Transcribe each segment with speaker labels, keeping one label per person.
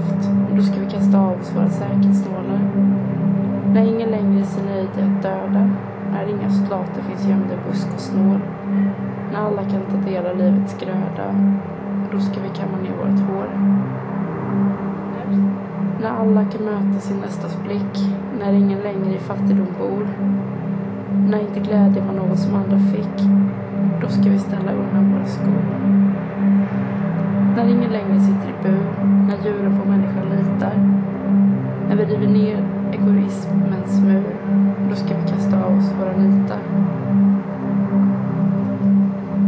Speaker 1: Starkare då ska vi kasta av oss våra säkerhetsnålar. När ingen längre är nöjd i att döda, när inga soldater finns gömda i busk och snår, när alla kan ta del av livets gröda, då ska vi kamma ner vårt hår. När alla kan möta sin nästas blick, när ingen längre i fattigdom bor, när inte glädje var något som andra fick, då ska vi ställa undan våra skor. När ingen längre sitter i bur, när djuren på människan litar, när vi river ner egoismens mur, då ska vi kasta av oss våra nitar.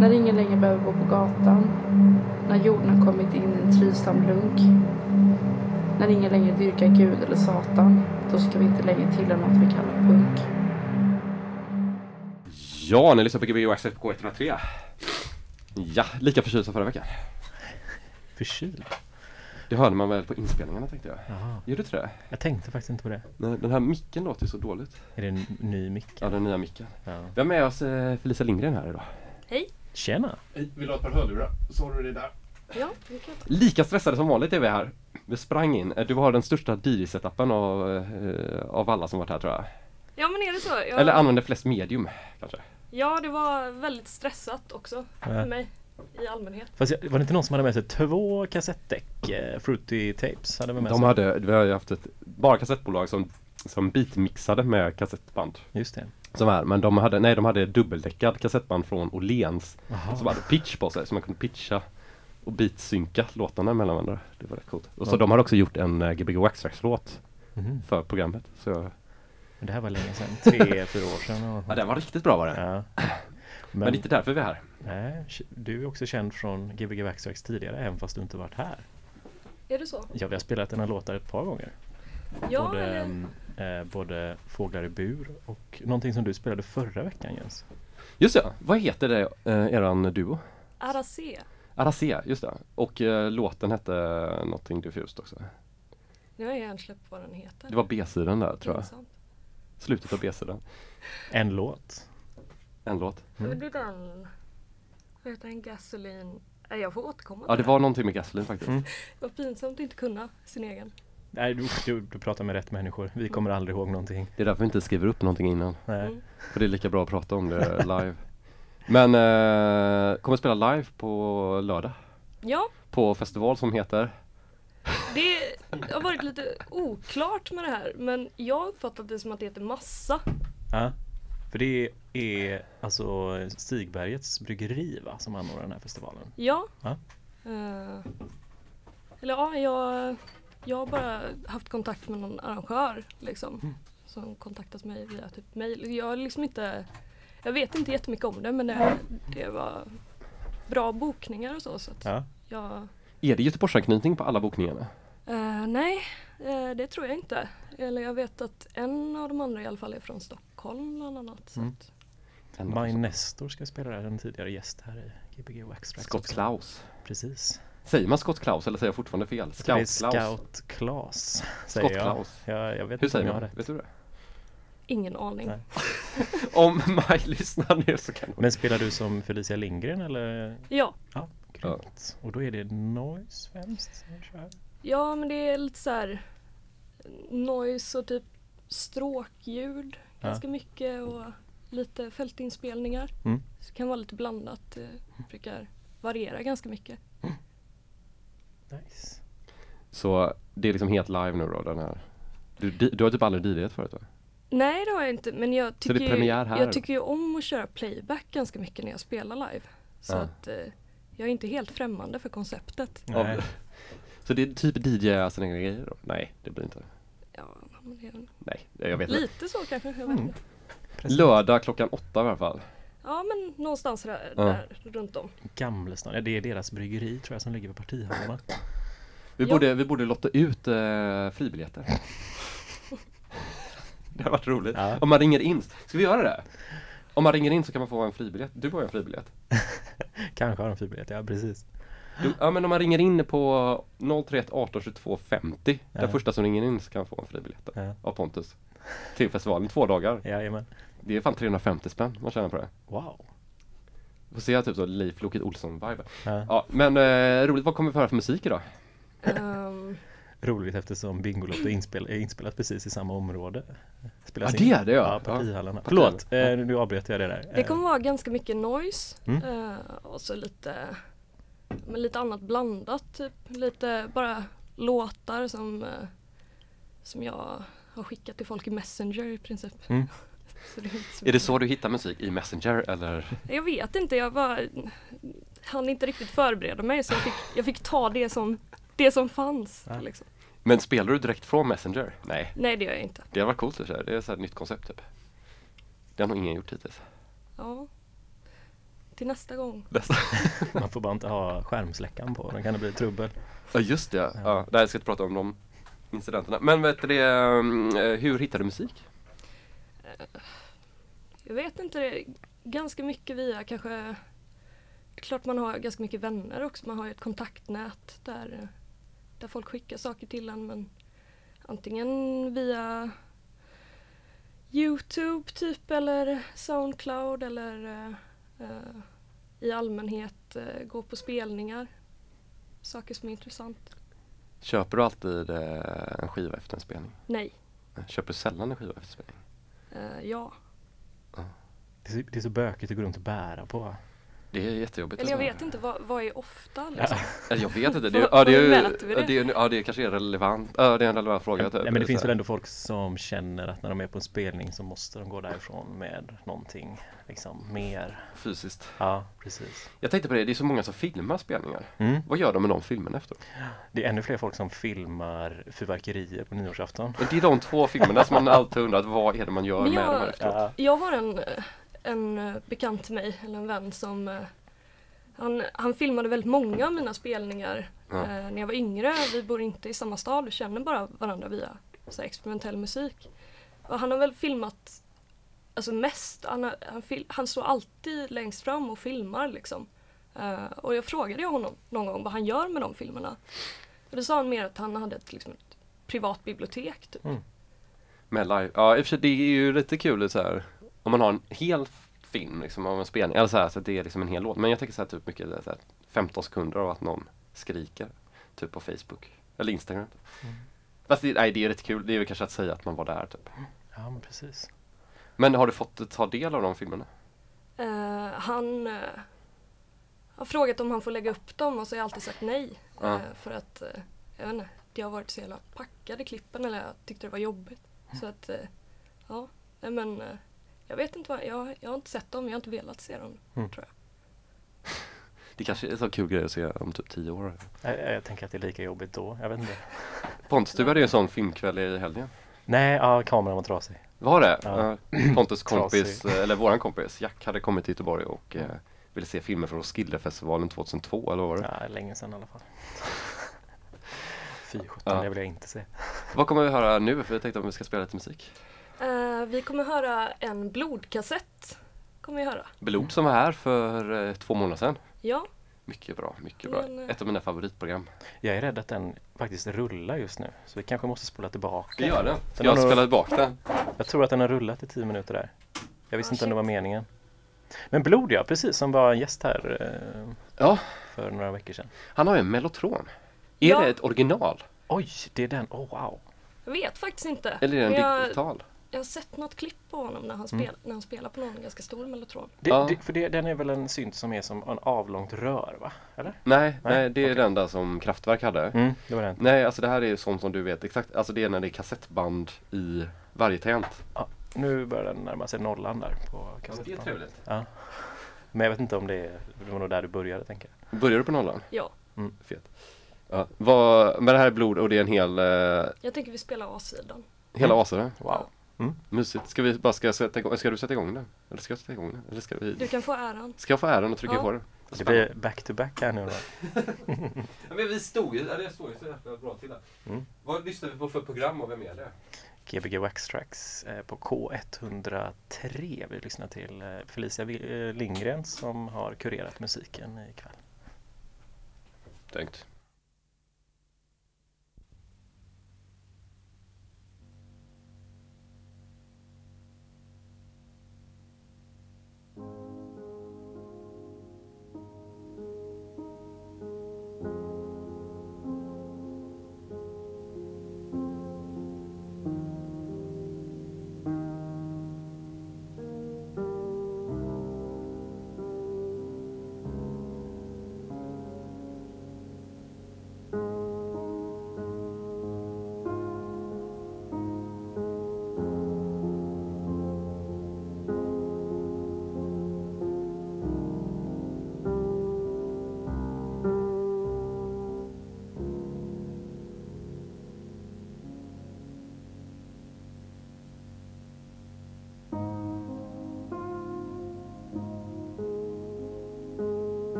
Speaker 1: När ingen längre behöver gå på gatan, när jorden har kommit in i en trivsam lunk, när ingen längre dyrkar Gud eller Satan, då ska vi inte längre tillhöra något vi kallar punk.
Speaker 2: Ja, ni lyssnar på Gbg Access på K103. Ja, lika förkyld som förra veckan.
Speaker 3: Förkyld?
Speaker 2: Det hörde man väl på inspelningarna tänkte jag.
Speaker 3: Jaha.
Speaker 2: Gjorde du inte det?
Speaker 3: Jag tänkte faktiskt inte på det.
Speaker 2: Nej, den här micken låter ju så dåligt.
Speaker 3: Är det en ny mick?
Speaker 2: Ja, den nya micken.
Speaker 3: Ja.
Speaker 2: Vi har med oss eh, Felicia Lindgren här idag.
Speaker 3: Tjena!
Speaker 2: Vill du ha ett par hörlurar? Så har du det där.
Speaker 4: Ja, vi kan
Speaker 2: Lika stressade som vanligt är vi här. Vi sprang in. Eh, Du har den största DJ-setupen av, eh, av alla som varit här tror jag.
Speaker 5: Ja men är det så? Jag,
Speaker 2: Eller använder flest medium kanske.
Speaker 5: Ja det var väldigt stressat också för mig i allmänhet.
Speaker 3: Fast var det inte någon som hade med sig två kassettdäck? Eh, Fruity Tapes hade vi med
Speaker 2: De
Speaker 3: sig.
Speaker 2: hade, vi har ju haft ett bara kassettbolag som, som beatmixade med kassettband.
Speaker 3: Just det.
Speaker 2: Som är, men de hade, nej de hade dubbeldäckad kassettband från Åhléns. Som hade pitch på sig så man kunde pitcha och beatsynka låtarna mellan varandra. Det var rätt coolt. Och så
Speaker 3: Ja.
Speaker 2: de hade också gjort en uh, Gbg Waxtrax-låt
Speaker 3: Mhm.
Speaker 2: för programmet. Så
Speaker 3: det här var länge sedan. Tre, fyra år sedan. och-
Speaker 2: ja, den var riktigt bra var den.
Speaker 3: Ja.
Speaker 2: Men,
Speaker 3: Men,
Speaker 2: det är inte därför vi är här.
Speaker 3: nej, du är också känd från Gbg Waxtrax tidigare även fast du inte varit här.
Speaker 5: Är det så?
Speaker 3: Ja, vi har spelat dina låtar ett par gånger.
Speaker 5: Ja
Speaker 3: både,
Speaker 5: eller?
Speaker 3: mm, eh, både Fåglar i bur och någonting som du spelade förra veckan Jens.
Speaker 2: Just ja, vad heter det, uh, eran duo?
Speaker 5: RAC.
Speaker 2: Aracea, just det. Och eh, låten hette någonting diffust också.
Speaker 5: Nu har jag redan släppt vad den heter.
Speaker 2: Det var B-sidan där tror jag. Slutet av B-sidan.
Speaker 3: En låt.
Speaker 2: En låt.
Speaker 3: Mm.
Speaker 5: Det är den. Vad heter den? Gasoline? Nej, Jag får återkomma
Speaker 2: Ja, det var någonting med Gasolin faktiskt.
Speaker 3: Mm.
Speaker 5: Var pinsamt att inte kunna sin egen.
Speaker 3: Nej, du, du, du pratar med rätt människor. Vi kommer aldrig ihåg någonting.
Speaker 2: Det är därför vi inte skriver upp någonting innan.
Speaker 3: Nej.
Speaker 5: Mm.
Speaker 2: För det är lika bra att prata om det live. Men eh, kommer spela live på lördag.
Speaker 5: Ja,
Speaker 2: På festival som heter
Speaker 5: det har varit lite oklart med det här men jag har uppfattat det som att det heter massa.
Speaker 3: Ja. För det är alltså Stigbergets bryggeri va, som anordnar den här festivalen.
Speaker 5: Ja.
Speaker 3: Ja.
Speaker 5: Eh, eller ja, jag, jag har bara haft kontakt med någon arrangör liksom.
Speaker 3: Mm.
Speaker 5: Som kontaktat mig via typ mail. Jag har liksom inte Jag vet inte jättemycket om det men det, det var bra bokningar och så. så att
Speaker 3: Ja.
Speaker 5: jag,
Speaker 2: Är det Göteborgsanknytning på alla bokningarna?
Speaker 5: eh, nej, eh, det tror jag inte. Eller jag vet att en av de andra i alla fall är från Stockholm bland annat. Så
Speaker 3: Mm.
Speaker 5: att,
Speaker 2: En
Speaker 3: Maj Nestor ska spela där, en tidigare gäst här i Gbg Waxtrax.
Speaker 2: Scott
Speaker 3: också.
Speaker 2: Klaus.
Speaker 3: Precis.
Speaker 2: Säger man Scott Klaus eller säger jag fortfarande fel? Scout Klaus.
Speaker 3: Scout Klas. Säger
Speaker 2: Scott
Speaker 3: jag.
Speaker 2: Klaus.
Speaker 3: Ja, jag vet
Speaker 2: Hur
Speaker 3: inte om
Speaker 2: säger
Speaker 3: jag har
Speaker 2: man?
Speaker 3: rätt.
Speaker 2: Vet du det?
Speaker 5: ingen aning.
Speaker 2: Om Maj lyssnar nu så kan hon.
Speaker 3: Men spelar du som Felicia Lindgren eller?
Speaker 5: Ja,
Speaker 3: Ja, grymt. Och då är det Noise främst
Speaker 5: ja, men det är lite så här noise och typ stråkljud
Speaker 3: Ja.
Speaker 5: ganska mycket och lite fältinspelningar.
Speaker 3: Mm.
Speaker 5: Så det kan vara lite blandat. Det brukar variera ganska mycket.
Speaker 3: Nice.
Speaker 2: Så det är liksom helt live nu då den här. Du, du har typ aldrig DJat förut va?
Speaker 5: Nej det har jag inte men jag
Speaker 2: det är
Speaker 5: tycker,
Speaker 2: premiär
Speaker 5: ju,
Speaker 2: här?
Speaker 5: jag tycker ju om att köra playback ganska mycket när jag spelar live. Så
Speaker 2: Ja.
Speaker 5: att eh, jag är inte helt främmande för konceptet.
Speaker 3: Nej.
Speaker 2: Så det är typ DJ sina egna grejer då? Nej, det blir inte.
Speaker 5: Ja, men det är
Speaker 2: Nej, jag vet inte.
Speaker 5: lite så kanske. Jag vet
Speaker 3: Mm.
Speaker 5: inte.
Speaker 3: Precis.
Speaker 2: Lördag klockan åtta i alla fall.
Speaker 5: Ja men någonstans där,
Speaker 2: Ja.
Speaker 5: där runt om.
Speaker 3: Gamlestan, ja det är deras bryggeri tror jag som ligger vid partihallarna.
Speaker 2: Vi,
Speaker 5: Ja.
Speaker 2: borde, vi borde lotta ut eh, fribiljetter. det har varit roligt.
Speaker 3: Ja.
Speaker 2: Om man ringer in, ska vi göra det? Om man ringer in så kan man få en fribiljett. Du har ju en fribiljett.
Speaker 3: Kanske har de fribiljett, ja precis.
Speaker 2: Du, ja men om man ringer in på 031 18 22 50 Den första som ringer in så kan få en fribiljett av Pontus. Till festivalen, två dagar.
Speaker 3: Jajamän.
Speaker 2: Det är fan 350 spänn man tjänar på det.
Speaker 3: Wow.
Speaker 2: Får se typ så Leif Loket Olsson-vibe.
Speaker 3: Ja.
Speaker 2: Ja men eh, roligt, vad kommer vi få höra för musik idag?
Speaker 5: Ehm,
Speaker 3: Roligt eftersom Bingolotto är, inspel, är inspelat precis i samma område. Spelas
Speaker 2: Ja, det är det, ja.
Speaker 3: Ja, partihallarna.
Speaker 2: Ja,
Speaker 3: Förlåt, eh, nu avbröt jag det där.
Speaker 5: det kommer vara ganska mycket noise
Speaker 3: Mm.
Speaker 5: eh, och så lite, men lite annat blandat. Typ. Lite bara låtar som, eh, som jag har skickat till folk i Messenger i princip.
Speaker 3: Mm.
Speaker 5: Det är,
Speaker 2: det så du hittar musik? I Messenger eller?
Speaker 5: Jag vet inte, jag var hann inte riktigt förbereda mig så jag fick, jag fick ta det som, det som fanns.
Speaker 3: Ja.
Speaker 5: Liksom.
Speaker 2: Men spelar du direkt från Messenger? Nej,
Speaker 5: Nej det gör jag inte.
Speaker 2: det har varit coolt för sig. Det är så ett nytt koncept typ. Det har nog ingen gjort hittills.
Speaker 5: Ja. Till nästa gång.
Speaker 2: Nästa.
Speaker 3: Man får bara inte ha skärmsläckaren på, då kan det bli trubbel.
Speaker 2: Ja just det, ja. ja. Nej, jag ska inte prata om de incidenterna. Men vet du det, eh, hur hittar du musik?
Speaker 5: Jag vet inte, ganska mycket via kanske Klart man har ganska mycket vänner också, man har ju ett kontaktnät där, där folk skickar saker till en men antingen via Youtube typ eller Soundcloud eller eh, i allmänhet eh, gå på spelningar. Saker som är intressant.
Speaker 2: Köper du alltid eh, en skiva efter en spelning?
Speaker 5: Nej,
Speaker 2: Köper du sällan en skiva efter en spelning?
Speaker 5: Eh, ja.
Speaker 3: Det är, så, det är så bökigt att gå runt och bära på.
Speaker 2: Det är jättejobbigt.
Speaker 5: Eller jag vet inte, vad, vad är ofta liksom?
Speaker 2: Eller Jag vet inte. Det,
Speaker 5: Vad-
Speaker 2: ja, det, är,
Speaker 5: det?
Speaker 2: det, är, ja, det kanske är relevant. Ja, det är en relevant fråga. typ.
Speaker 3: Nej, men det
Speaker 2: är
Speaker 3: finns väl ändå folk som känner att när de är på en spelning så måste de gå därifrån med någonting liksom mer.
Speaker 2: Fysiskt.
Speaker 3: Ja, precis.
Speaker 2: Jag tänkte på det, det är så många som filmar spelningar.
Speaker 3: Mm.
Speaker 2: Vad gör de med de filmerna efter?
Speaker 3: Det är ännu fler folk som filmar fyrverkerier på nyårsafton.
Speaker 2: Men det är de två filmerna som man alltid undrat vad är det man gör
Speaker 5: Men
Speaker 2: med
Speaker 5: jag-
Speaker 2: dem efteråt?
Speaker 3: Ja,
Speaker 5: Jag har en, eh, en eh, bekant till mig, eller en vän som eh, han, han filmade väldigt många av mina spelningar
Speaker 2: Ja.
Speaker 5: eh, när jag var yngre. Vi bor inte i samma stad och känner bara varandra via så här, experimentell musik. Och han har väl filmat alltså mest, han, har, han, fil, han står alltid längst fram och filmar liksom. Eh, och jag frågade honom någon gång vad han gör med de filmerna. Och då sa han mer att han hade ett, liksom, ett privat bibliotek typ.
Speaker 2: Med live. Ja, i och för sig det är ju lite kul så här om man har en hel film liksom av en spelning. Eller så här så det är liksom en hel låt. Men jag tänker så här typ mycket så här, 15 sekunder av att någon skriker. Typ på Facebook. Eller Instagram.
Speaker 3: Mm.
Speaker 2: Fast det, nej, det är rätt kul. Det är väl kanske att säga att man var där typ.
Speaker 3: ja men precis.
Speaker 2: Men har du fått ta del av de filmerna?
Speaker 5: Eh, han eh, har frågat om han får lägga upp dem och så har jag alltid sagt nej. Eh, för att, jag vet inte, det har varit så jävla packade klippen eller jag tyckte det var jobbigt. Så att, ja, men jag vet inte vad, jag, jag har inte sett dem, jag har inte velat se dem.
Speaker 3: Mm.
Speaker 5: Tror jag.
Speaker 2: Det kanske är så kul grej att se om typ 10 år.
Speaker 3: Jag, jag tänker att det är lika jobbigt då. Jag vet inte.
Speaker 2: Pontus, du hade ju en sån filmkväll i helgen.
Speaker 3: Nej, ja, kameran var trasig.
Speaker 2: Var det?
Speaker 3: Ja.
Speaker 2: Pontus kompis,
Speaker 3: Trasig.
Speaker 2: eller våran kompis Jack hade kommit till Göteborg och eh, ville se filmer från Roskildefestivalen 2002 eller vad var det?
Speaker 3: Ja, länge sedan i alla fall. Fy sjutton,
Speaker 2: Ja.
Speaker 3: det vill jag inte se.
Speaker 2: Vad kommer vi höra nu? För jag tänkte att vi ska spela lite musik.
Speaker 5: Eh, vi kommer höra en blodkassett. Kommer vi höra.
Speaker 2: Blod som var här för eh, två månader sedan.
Speaker 5: Ja,
Speaker 2: Mycket bra, mycket bra.
Speaker 5: Men, eh,
Speaker 2: Ett av mina favoritprogram.
Speaker 3: Jag är rädd att den faktiskt rullar just nu. Så vi kanske måste spola tillbaka.
Speaker 2: Vi gör det.
Speaker 3: Den
Speaker 2: jag
Speaker 3: har nog-
Speaker 2: spela tillbaka den?
Speaker 3: Jag tror att den har rullat i tio minuter där. Jag visste
Speaker 5: Ah,
Speaker 3: inte om det
Speaker 5: shit.
Speaker 3: var meningen. Men Blod ja, precis som var en gäst här
Speaker 2: Ja,
Speaker 3: för några veckor sedan.
Speaker 2: han har ju en mellotron. Är
Speaker 5: Ja.
Speaker 2: det ett original?
Speaker 3: Oj, det är den. Oh wow.
Speaker 5: jag vet faktiskt inte.
Speaker 2: Eller är det en digital?
Speaker 5: Jag har sett något klipp på honom när han,
Speaker 3: Mm.
Speaker 5: spel, när han spelar på någon ganska stor mellotron.
Speaker 3: Det,
Speaker 2: Ja.
Speaker 3: det, för det, den är väl en synt som är som en avlångt rör va? Eller?
Speaker 2: Nej, nej,
Speaker 3: Nej,
Speaker 2: det är
Speaker 3: okej.
Speaker 2: den där som Kraftwerk hade.
Speaker 3: Mm, det var den.
Speaker 2: Nej, alltså det här är ju sånt som du vet exakt. Alltså det är när det är kassettband i varje tangent.
Speaker 3: Ja, nu börjar den närma sig nollan där på kassettband. Ja. Men jag vet inte om det, är, det var nog där du började tänker jag.
Speaker 2: Börjar du på nollan?
Speaker 5: Ja,
Speaker 2: Fet. Ja. Vad, men det här är blod och det är en hel, eh,
Speaker 5: jag tänker vi spelar A-sidan.
Speaker 2: hela
Speaker 3: Mm.
Speaker 2: asare.
Speaker 3: Wow.
Speaker 2: Mysigt. Ska vi bara ska sätta igång, ska du sätta igång den? Eller ska jag sätta igång den? Eller ska vi?
Speaker 5: Du kan få äran.
Speaker 2: Ska jag få äran att trycka
Speaker 5: Ja.
Speaker 2: på den?
Speaker 3: Det blir back to back här nu då.
Speaker 2: Ja, men vi stod ju, det står ju så jävla bra till här.
Speaker 3: Mm.
Speaker 2: Vad lyssnar vi på för program och vem är det?
Speaker 3: Gbg Wax Tracks eh, på K103. Vi lyssnar till eh, Felicia eh, Lindgren som har kurerat musiken ikväll.
Speaker 2: Tänkt.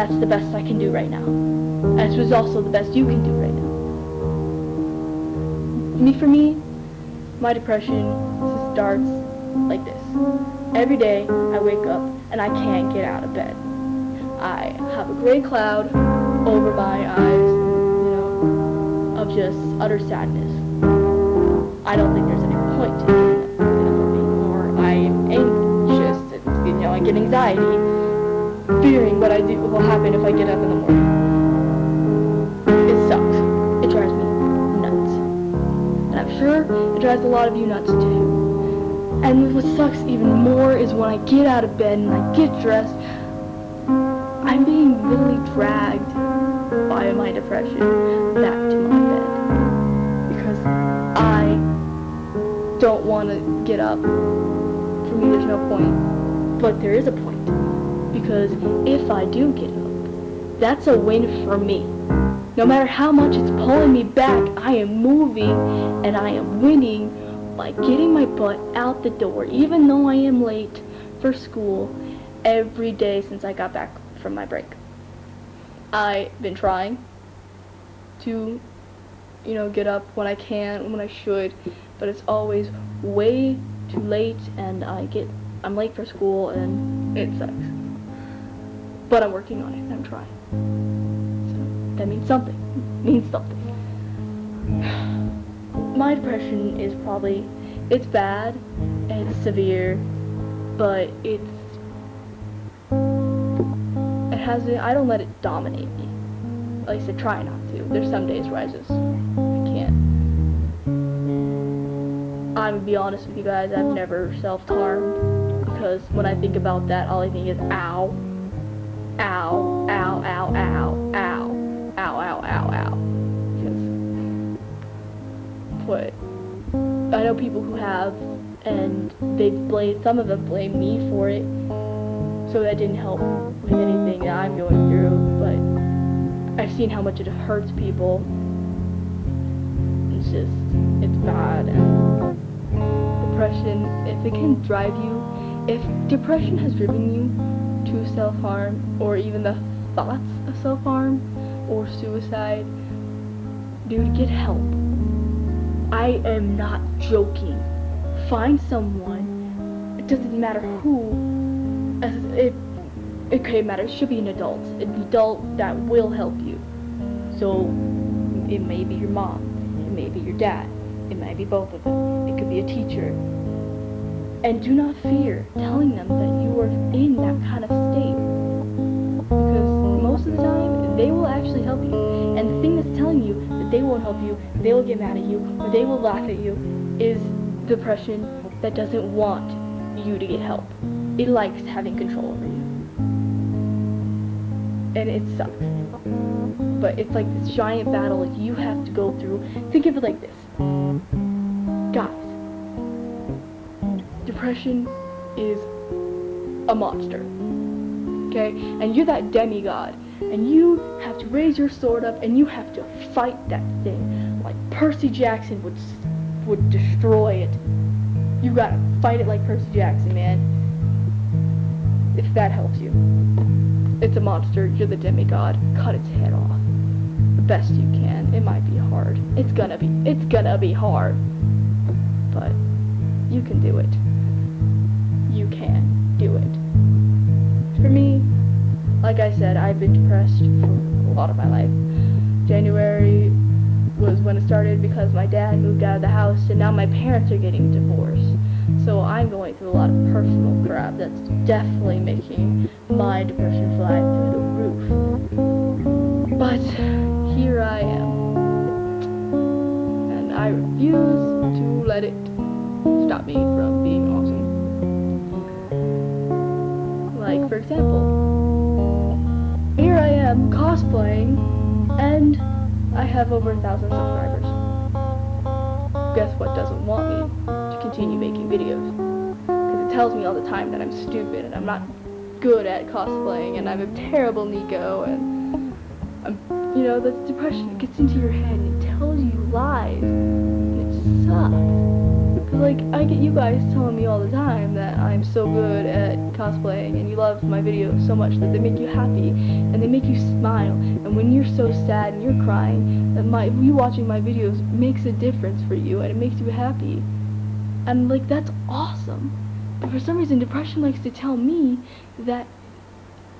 Speaker 4: That's the best I can do right now. This was also the best you can do right now. Me, for me, my depression starts like this. Every day I wake up and I can't get out of bed. I have a gray cloud over my eyes, you know, of just utter sadness. I don't think there's any point to doing that anymore. I am anxious, you know, I get anxiety, what I do will happen if I get up in the morning. It sucks. It drives me nuts. And I'm sure it drives a lot of you nuts too. And what sucks even more is when I get out of bed and I get dressed, I'm being literally dragged by my depression back to my bed. Because I don't want to get up. For me, there's no point. But there is a. Because if I do get up, that's a win for me. No matter how much it's pulling me back, I am moving and I am winning by getting my butt out the door, even though I am late for school every day since I got back from my break. I've been trying to, you know, get up when I can, when I should, but it's always way too late and I get, I'm late for school and it sucks. But I'm working on it, I'm trying. So that means something, It means something. My depression is probably, it's bad, it's severe, but it's it hasn't I don't let it dominate me. At least I try not to. There's some days where I just I can't. I'm gonna be honest with you guys, I've never self-harmed because when I think about that all I think is ow. Ow, ow, ow, ow, ow, ow, ow, ow, ow. Because what I know people who have and they blame some of them blame me for it so that didn't help with anything that I'm going through, but I've seen how much it hurts people. It's just, it's bad. And depression, if it can drive you, if depression has driven you to self-harm, or even the thoughts of self-harm, or suicide, dude, get help. I am not joking. Find someone, it doesn't matter who, it it could matter. It should be an adult, an adult that will help you. So it may be your mom, it may be your dad, it may be both of them. It could be a teacher. And do not fear telling them that you are in that kind of state, because most of the time they will actually help you. And the thing that's telling you that they won't help you, they will get mad at you, or they will laugh at you, is depression that doesn't want you to get help. It likes having control over you. And it sucks. But it's like this giant battle you have to go through. Think of it like this. Guys, depression is a monster. okay? And you're that demigod, and you have to raise your sword up and you have to fight that thing like Percy Jackson would would destroy it. You gotta fight it like Percy Jackson, man. If that helps you. It's a monster. You're the demigod. Cut its head off. The best you can. It might be hard. It's gonna be. It's gonna be hard. But you can do it. You can do it. For me, like I said, I've been depressed for a lot of my life. January was when it started because my dad moved out of the house and now my parents are getting divorced. So I'm going through a lot of personal crap that's definitely making my depression fly through the roof. But here I am. And I refuse to let it stop me from being awesome. Like, for example, here I am cosplaying and I have over a thousand subscribers. Guess what doesn't want me to continue making videos? Because it tells me all the time that I'm stupid and I'm not good at cosplaying and I'm a terrible Nico and I'm, you know, the depression gets into your head and it tells you lies and it sucks. Like I get you guys telling me all the time that I'm so good at cosplaying and you love my videos so much that they make you happy and they make you smile. And when you're so sad and you're crying, that my you watching my videos makes a difference for you and it makes you happy. And like that's awesome. But for some reason depression likes to tell me that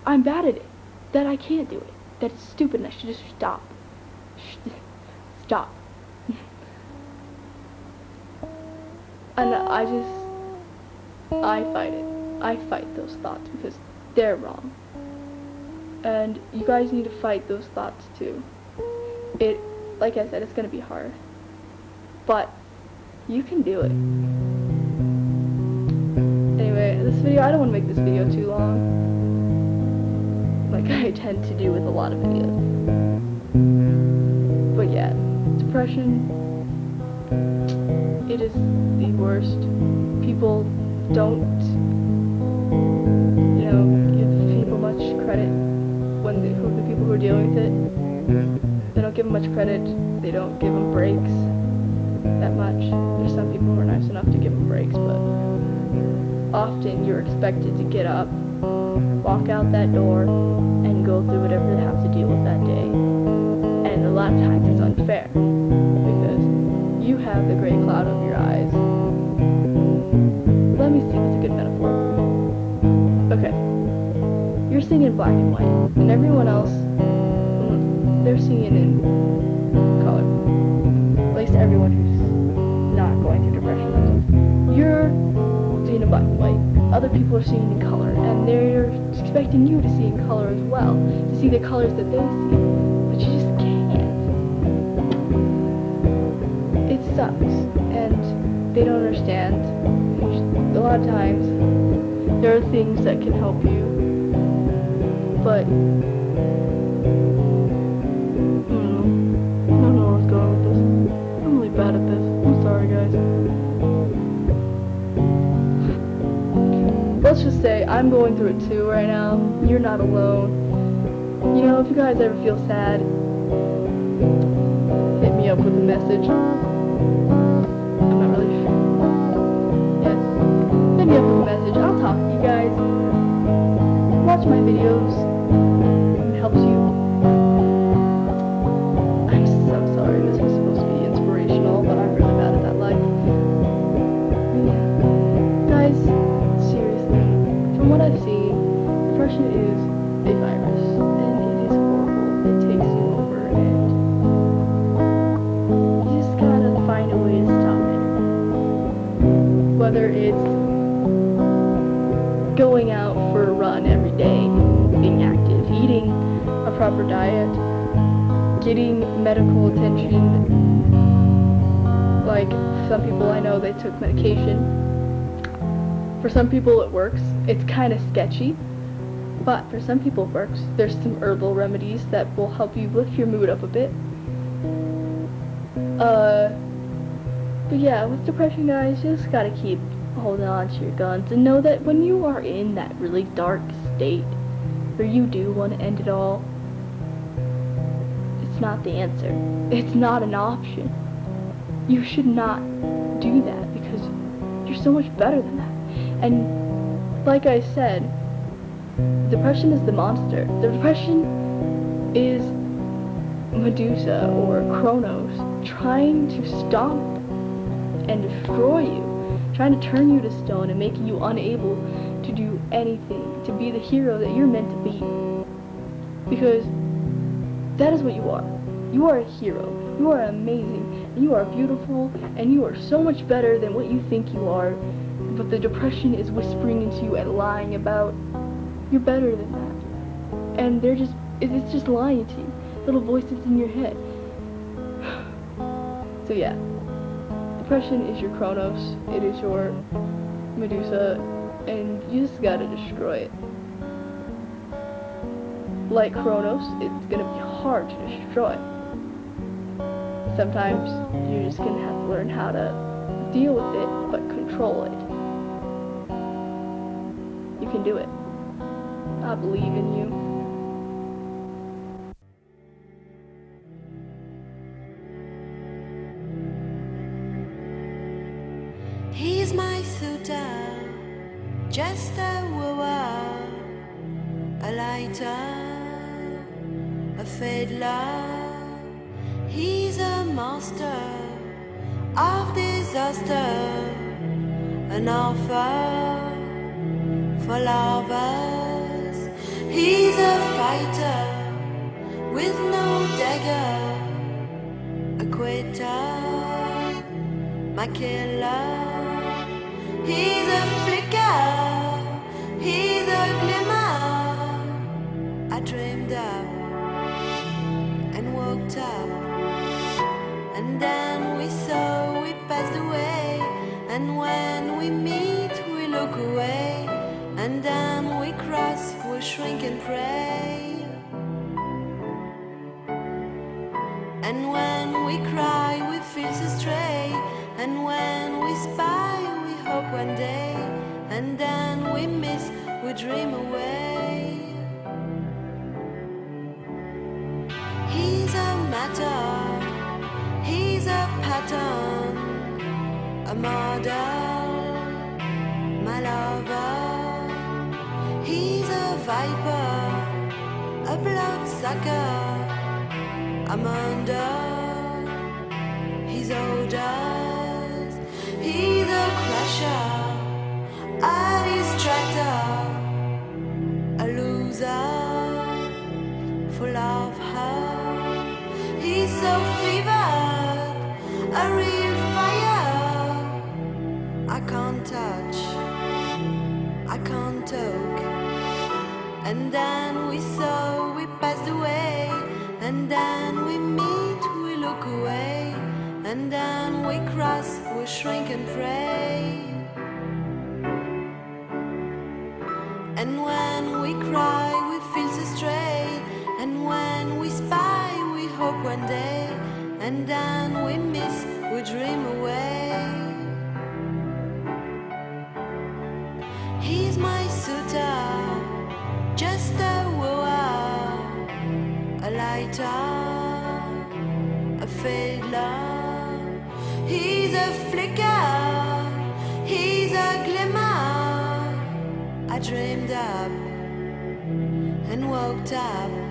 Speaker 4: I'm bad at it. That I can't do it. That it's stupid and I should just stop. Stop. And I just I fight it. I fight those thoughts because they're wrong. And you guys need to fight those thoughts too. It like I said, it's gonna be hard. But you can do it. Anyway, this video I don't wanna make this video too long. Like I tend to do with a lot of videos. But yeah, depression it is the worst. People don't, you know, give people much credit when the, who, the people who are dealing with it. They don't give them much credit. They don't give them breaks that much. There's some people who are nice enough to give them breaks, but often you're expected to get up, walk out that door, and go through whatever they have to deal with that day. And a lot of times it's unfair you have the gray cloud over your eyes. Let me see what's a good metaphor. Okay. You're seeing in black and white, and everyone else, mm, they're seeing in color. At least everyone who's not going through depression. You're seeing in black and white. Other people are seeing in color, and they're expecting you to see in color as well, to see the colors that they see, sucks and they don't understand a lot of times there are things that can help you but I don't know. I don't know where I was going with this. I'm really bad at this. I'm sorry guys. Let's just say I'm going through it too right now. You're not alone. You know, if you guys ever feel sad, hit me up with a message. Hit me a message. I'll talk to you guys. Watch my videos. Proper diet, getting medical attention. Like some people I know, they took medication. For some people it works. It's kind of sketchy, but for some people it works. There's some herbal remedies that will help you lift your mood up a bit. Uh, but yeah, with depression, guys, you just gotta keep holding on to your guns and know that when you are in that really dark state, where you do want to end it all, not the answer. It's not an option. You should not do that because you're so much better than that. And like I said, depression is the monster. The depression is Medusa or Kronos trying to stomp and destroy you, trying to turn you to stone and make you unable to do anything, to be the hero that you're meant to be. Because that is what you are. You are a hero. You are amazing. You are beautiful. And you are so much better than what you think you are. But the depression is whispering into you and lying about you're better than that. And they're just, it's just lying to you. Little voices in your head. So yeah, depression is your Kronos. It is your Medusa. And you just gotta destroy it. Like Kronos, it's gonna be hard to destroy. Sometimes you're just gonna have to learn how to deal with it, but control it. You can do it. I believe in you.
Speaker 6: He's my suitor, just a wooer, a lighter, a fiddler. He's a master of disaster, an offer for lovers. He's a fighter with no dagger, a quitter my killer. He's a flicker, he's a glimmer. I dreamed up and pray. And when we cry, we feel so stray. And when we spy, we hope one day. And then we miss, we dream away. I'm under. Shrink and pray. And when we cry, we feel so stray. And when we spy, we hope one day. And then we miss, we dream away. Up and woke up.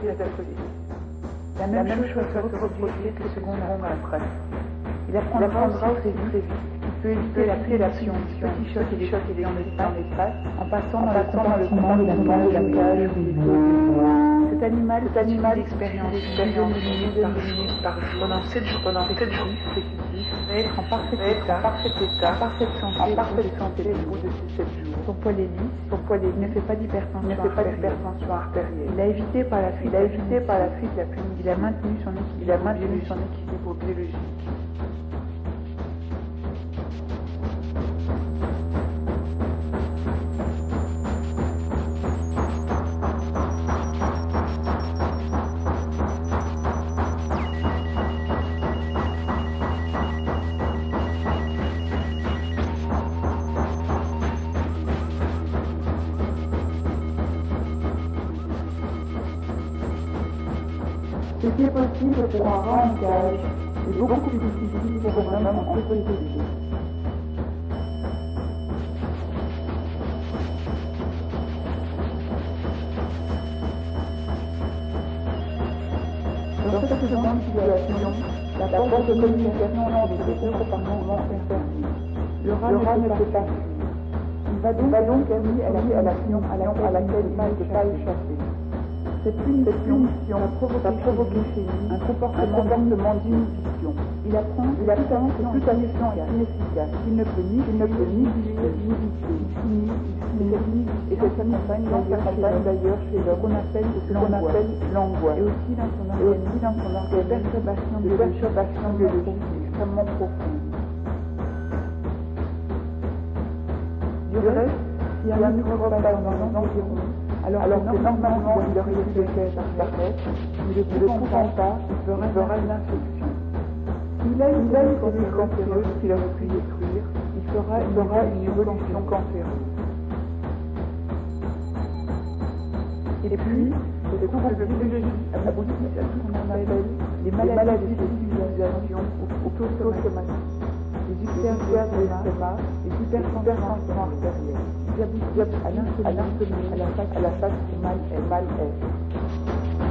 Speaker 7: Va dans la des alcooliques. La même, chose va se reproduire quelques secondes après. Il apprendra aussi très vite. qu'il peut éviter la pulsion, les petits chocs et les chocs et les espace, en passant dans le comportement de la cage, la cage ou des. Cet animal, cet animal expérience, expérience, par pendant 7 jours, pendant 7 jours, va être en parfait état, parfait état, parfaite santé, en parfaite santé au bout de ces 7 jours. Est lisse, son poids est ne fait pas d'hypertension, ne fait pas d'hypertension artérielle. Il a évité par la fuite, il a évité par la fuite la pluie. Il a maintenu son équilibre, il a maintenu son équilibre biologique. Qui est possible pour un est beaucoup plus difficile pour un sécurité. Dans cette seconde situation, la porte de communication entre les deux compartiments est fermée. Le rat ne peut pas. Il va donc, à la, à l'action laquelle il pas. Cette punition a provoqué chez lui un comportement d'inhibition. Il apprend, il apprend que tout agissant est inefficace, qu'il ne peut ni, qu'il ne peut ni juger, ni juger, et cette d'ailleurs chez l'homme. qu'on appelle l'angoisse, et aussi dans son organisme, des perturbations biologiques extrêmement profondes. Du reste, il y a un micro-bataillon dans alors, alors que normalement il aurait été fait par tête, il ne le comprend pas, il fera, fera une infection. S'il a une belle cancéreuse qu'il aurait pu détruire, il fera, il aura une évolution cancéreuse. Et puis, ce trouble biologique aboutit à tout ce qu'on appelle les maladies de civilisation auto-somatiques, hypertrophe thomas et à à la face, à la face, mal, mal, est.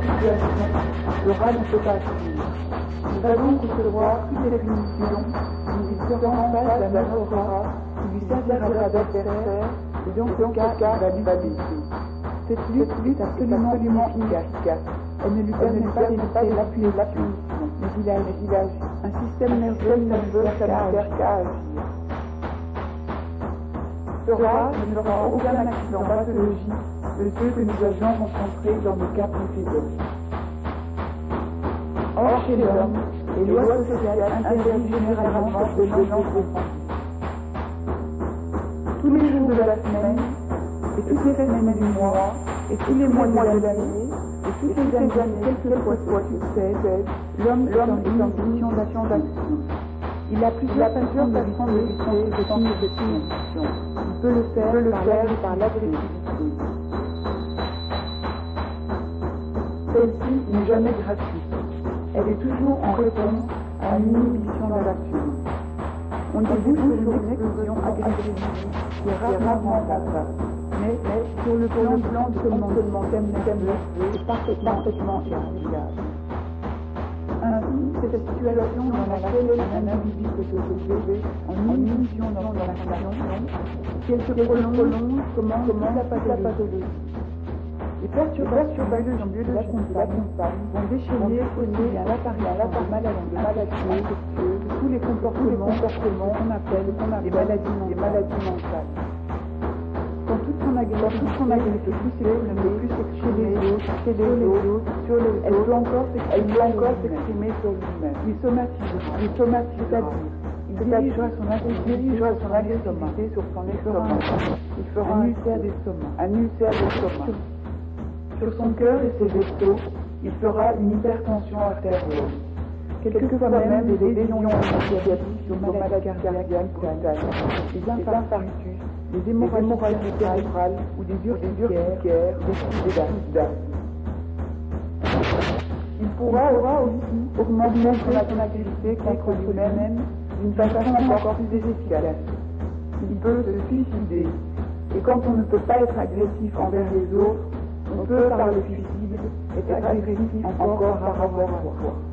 Speaker 7: situation, le rat ne peut pas fuir. Il va donc recevoir toutes les punitions, il sera en face d'un autre rat qui lui servira d'adversaire, et dans ce cas, il va lutter. Cette lutte, lutte absolument, absolument efficace. Elle ne lui permet pas d'éviter la punition, mais il a, il a un système nerveux nerveux ça ne sert qu'à agir. Ce rat ne fera aucun accident pathologique de ceux que nous avions rencontrés dans le cas précédent. Or, chez l'homme, les lois sociales interdisent généralement de gens. Tous les jours de la semaine, et toutes les semaines du mois, et tous les mois de l'année, et toutes les années, quelquefois soit succède, l'homme est en condition d'action d'action. Il a plusieurs façons de lutter de son punition. Il peut le faire, peut le faire par l'agressivité. Celle-ci n'est jamais gratuite. Elle est toujours en réponse à une inhibition l'action. On débouche sur une explosion agressive qui est rarement rentable. Mais, mais sur le plan, le plan de seulement thème est parfaitement, irréguliable. Ainsi, cette situation dans laquelle un individu peut se trouver en inhibition dans action, qu'elle se prolonge, comment, comment la pathologie. Les perturbations biologiques de l'accompagne vont déchaîner bien l'appareil maladie, maladie tous les comportements, comportements qu'on appelle, qu'on appelle les maladies, les maladies mentales. Quand toute son agressivité, toute son agressivité ne peut plus s'exprimer chez les autres, chez les autres, sur les elle peut encore s'exprimer sur lui-même. Il somatise, il somatise, c'est-à-dire, il dirigera son activité sur son estomac. Il fera un ulcère d'estomac. Un ulcère d'estomac. Sur son cœur et ses vaisseaux, il fera une hypertension artérielle. Quelquefois même des lésions initiatiques aux maladies cardiaques des infarctus, des hémorragies cérébrales ou des urticaires, des d'asthme. Il pourra aussi augmenter son activité contre lui-même d'une façon encore plus efficace. Il peut se suicider. Et quand on ne peut pas être agressif envers les autres, on peut par le suicide être agressif encore par rapport à soi.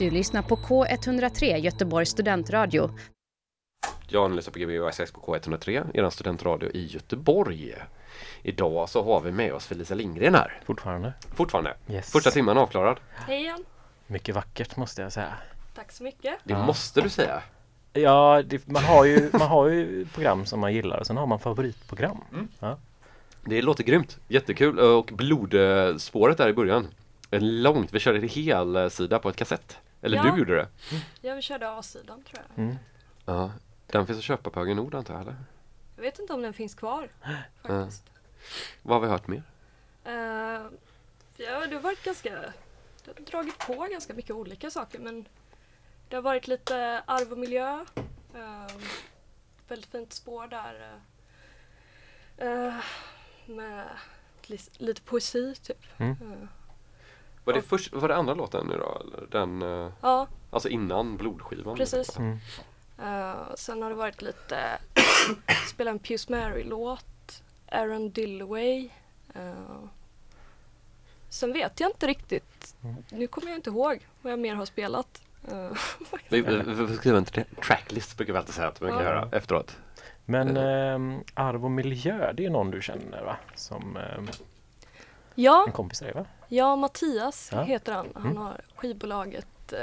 Speaker 8: Du lyssnar på K103 Göteborgs studentradio.
Speaker 2: Jag lyssnar på Gbg 6 på K103, er studentradio i Göteborg. Idag så har vi med oss Felicia Lindgren här.
Speaker 3: Fortfarande.
Speaker 2: Fortfarande.
Speaker 3: Yes.
Speaker 2: Första timmen avklarad.
Speaker 5: Hej igen.
Speaker 3: Mycket vackert måste jag säga.
Speaker 5: Tack så mycket.
Speaker 2: Det
Speaker 3: Ja.
Speaker 2: måste du säga.
Speaker 3: Ja, det, man, har ju, man har ju program som man gillar och sen har man favoritprogram. Ja.
Speaker 2: Det låter grymt. Jättekul. Och blodspåret där i början. Är långt. Vi körde en hel sida på ett kassett. Eller
Speaker 5: Ja.
Speaker 2: du gjorde det.
Speaker 5: Ja, vi körde A-sidan tror jag.
Speaker 3: Mm.
Speaker 2: Ja. Den finns att köpa på Högen Nord antar jag, eller?
Speaker 5: Jag vet inte om den finns kvar faktiskt.
Speaker 2: Vad har vi hört mer?
Speaker 5: Eh, ja, det har varit ganska... Det har dragit på ganska mycket olika saker men det har varit lite arv och miljö. Eh, väldigt fint spår där. eh, med li- lite poesi typ.
Speaker 3: Mm.
Speaker 5: Eh,
Speaker 2: Var det, först, var det andra låten nu då? Eller? Den, eh,
Speaker 5: ja,
Speaker 2: alltså innan blodskivan?
Speaker 5: Precis.
Speaker 3: Mm.
Speaker 5: Eh, sen har det varit lite, spela en Pius Mary-låt, Aaron Dillaway. Uh, sen vet jag inte riktigt, nu kommer jag inte ihåg vad jag mer har spelat. Eh,
Speaker 2: Vi, vi, vi skriva en tra- tracklist brukar vi alltid säga att vi kan göra efteråt.
Speaker 3: Men ehm, Arv och miljö, det är någon du känner va? Som ehm,
Speaker 5: ja,
Speaker 3: en kompis till dig va?
Speaker 5: ja, Mattias
Speaker 3: Ja.
Speaker 5: heter han. Han
Speaker 3: Mm.
Speaker 5: har skivbolaget uh,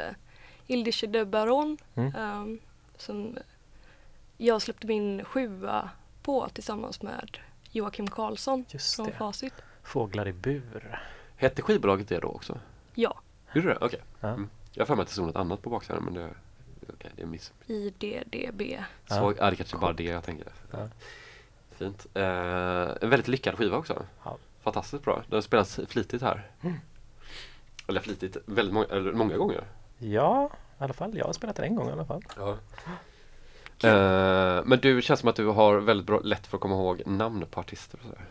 Speaker 5: Ildische de Baron
Speaker 3: Mm.
Speaker 5: ehm, som jag släppte min sjua på tillsammans med Joakim Karlsson
Speaker 3: Just
Speaker 5: från
Speaker 3: det.
Speaker 5: Facit.
Speaker 3: Fåglar i bur.
Speaker 2: Hette skivbolaget det då också?
Speaker 5: Ja,
Speaker 2: Gjorde det? Okej.
Speaker 3: Ja.
Speaker 2: Mm. Jag har för mig att det stod något annat på baksidan men det, okay, det är miss.
Speaker 5: IDDB.
Speaker 2: Så,
Speaker 3: Ja.
Speaker 2: ja. det kanske bara det jag tänker.
Speaker 3: Ja.
Speaker 2: Fint. Eh, en väldigt lyckad skiva också.
Speaker 3: Ja.
Speaker 2: Fantastiskt bra. Den har spelats flitigt här.
Speaker 3: Mm.
Speaker 2: Eller flitigt, väldigt många, eller många gånger.
Speaker 3: Ja, i alla fall. Jag har spelat den en gång i alla fall.
Speaker 2: Ja. Eh, men du känns som att du har väldigt bra, lätt för att komma ihåg namn på artister och sådär.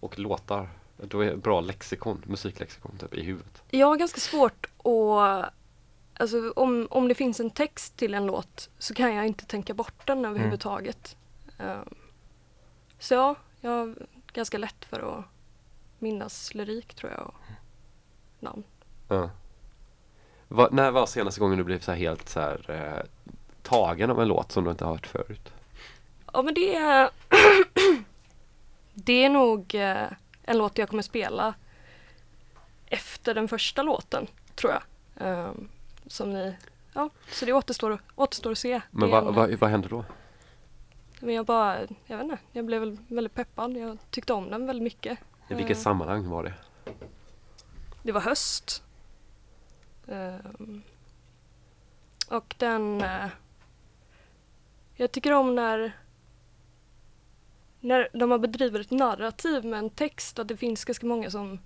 Speaker 2: Och låtar. Du är bra lexikon, musiklexikon typ i huvudet.
Speaker 5: Jag har ganska svårt att... Alltså om, om det finns en text till en låt så kan jag inte tänka bort den överhuvudtaget. Ehm, så ja, jag har ganska lätt för att minnas lyrik tror jag och namn.
Speaker 2: Ja. Va, när var senaste gången du blev så helt så här, eh, tagen av en låt som du inte har hört förut?
Speaker 5: Ja men det är... det är nog eh, en låt jag kommer spela efter den första låten, tror jag. Ehm, som ni... Ja, så det återstår, återstår att se.
Speaker 2: Men vad vad- vad hände då?
Speaker 5: Men jag bara, jag vet inte, jag blev väl väldigt peppad. Jag tyckte om den väldigt mycket.
Speaker 2: I vilket
Speaker 5: Eh,
Speaker 2: sammanhang var det?
Speaker 5: Det var höst. Ehm, och den... eh, jag tycker om när när de har bedriver ett narrativ med en text att det finns ganska många som